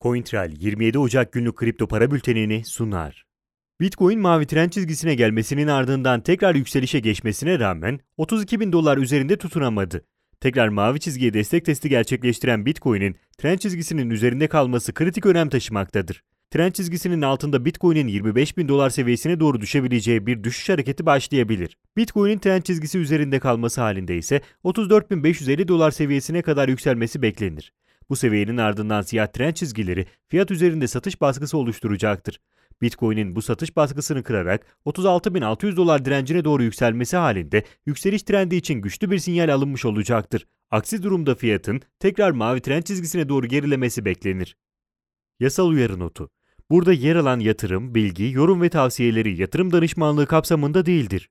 CoinTrail 27 Ocak günlük kripto para bültenini sunar. Bitcoin mavi trend çizgisine gelmesinin ardından tekrar yükselişe geçmesine rağmen 32 bin dolar üzerinde tutunamadı. Tekrar mavi çizgiye destek testi gerçekleştiren Bitcoin'in trend çizgisinin üzerinde kalması kritik önem taşımaktadır. Trend çizgisinin altında Bitcoin'in 25 bin dolar seviyesine doğru düşebileceği bir düşüş hareketi başlayabilir. Bitcoin'in trend çizgisi üzerinde kalması halinde ise 34.550 dolar seviyesine kadar yükselmesi beklenir. Bu seviyenin ardından siyah trend çizgileri fiyat üzerinde satış baskısı oluşturacaktır. Bitcoin'in bu satış baskısını kırarak 36.600 dolar direncine doğru yükselmesi halinde yükseliş trendi için güçlü bir sinyal alınmış olacaktır. Aksi durumda fiyatın tekrar mavi trend çizgisine doğru gerilemesi beklenir. Yasal uyarı notu. Burada yer alan yatırım, bilgi, yorum ve tavsiyeleri yatırım danışmanlığı kapsamında değildir.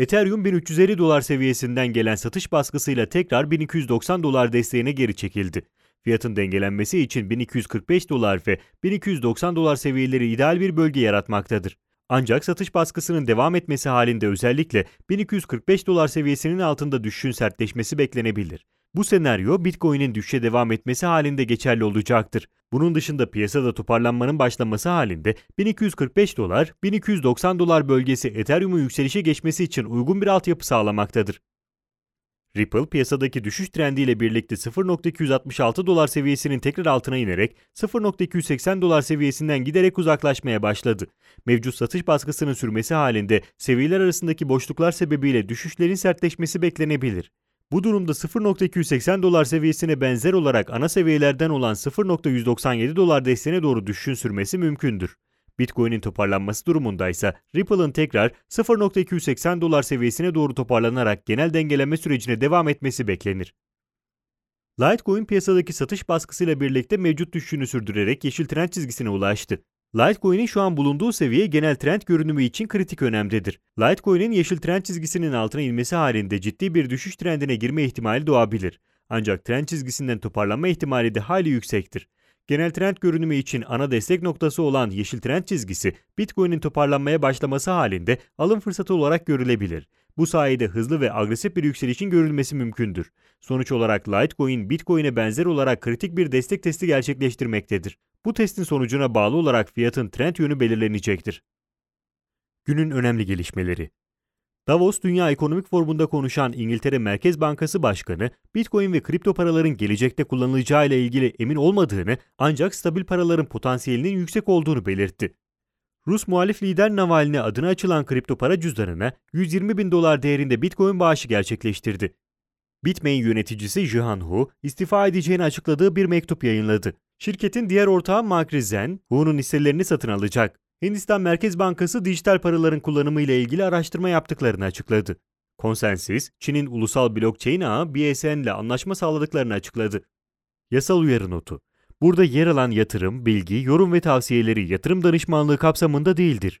Ethereum 1350 dolar seviyesinden gelen satış baskısıyla tekrar 1290 dolar desteğine geri çekildi. Fiyatın dengelenmesi için 1245 dolar ve 1290 dolar seviyeleri ideal bir bölge yaratmaktadır. Ancak satış baskısının devam etmesi halinde özellikle 1245 dolar seviyesinin altında düşüşün sertleşmesi beklenebilir. Bu senaryo Bitcoin'in düşüşe devam etmesi halinde geçerli olacaktır. Bunun dışında piyasada toparlanmanın başlaması halinde 1245 dolar, 1290 dolar bölgesi Ethereum'un yükselişe geçmesi için uygun bir altyapı sağlamaktadır. Ripple piyasadaki düşüş trendiyle birlikte 0.266 dolar seviyesinin tekrar altına inerek 0.280 dolar seviyesinden giderek uzaklaşmaya başladı. Mevcut satış baskısının sürmesi halinde seviyeler arasındaki boşluklar sebebiyle düşüşlerin sertleşmesi beklenebilir. Bu durumda 0.280 dolar seviyesine benzer olarak ana seviyelerden olan 0.197 dolar desteğine doğru düşüşün sürmesi mümkündür. Bitcoin'in toparlanması durumunda ise Ripple'ın tekrar 0.280 dolar seviyesine doğru toparlanarak genel dengeleme sürecine devam etmesi beklenir. Litecoin piyasadaki satış baskısıyla birlikte mevcut düşüşünü sürdürerek yeşil trend çizgisine ulaştı. Litecoin'in şu an bulunduğu seviye genel trend görünümü için kritik önemdedir. Litecoin'in yeşil trend çizgisinin altına inmesi halinde ciddi bir düşüş trendine girme ihtimali doğabilir. Ancak trend çizgisinden toparlanma ihtimali de hayli yüksektir. Genel trend görünümü için ana destek noktası olan yeşil trend çizgisi Bitcoin'in toparlanmaya başlaması halinde alım fırsatı olarak görülebilir. Bu sayede hızlı ve agresif bir yükselişin görülmesi mümkündür. Sonuç olarak Litecoin, Bitcoin'e benzer olarak kritik bir destek testi gerçekleştirmektedir. Bu testin sonucuna bağlı olarak fiyatın trend yönü belirlenecektir. Günün önemli gelişmeleri Davos Dünya Ekonomik Forumu'nda konuşan İngiltere Merkez Bankası Başkanı, Bitcoin ve kripto paraların gelecekte kullanılacağı ile ilgili emin olmadığını ancak stabil paraların potansiyelinin yüksek olduğunu belirtti. Rus muhalif lider Navalny adına açılan kripto para cüzdanına 120 bin dolar değerinde Bitcoin bağışı gerçekleştirdi. Bitmain yöneticisi Jihan Hu, istifa edeceğini açıkladığı bir mektup yayınladı. Şirketin diğer ortağı Mark Rizzen, Hu'nun hisselerini satın alacak. Hindistan Merkez Bankası dijital paraların kullanımı ile ilgili araştırma yaptıklarını açıkladı. Consensus, Çin'in ulusal blockchain ağı BSN ile anlaşma sağladıklarını açıkladı. Yasal uyarı notu. Burada yer alan yatırım, bilgi, yorum ve tavsiyeleri yatırım danışmanlığı kapsamında değildir.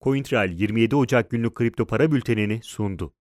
CoinTrail 27 Ocak günlük kripto para bültenini sundu.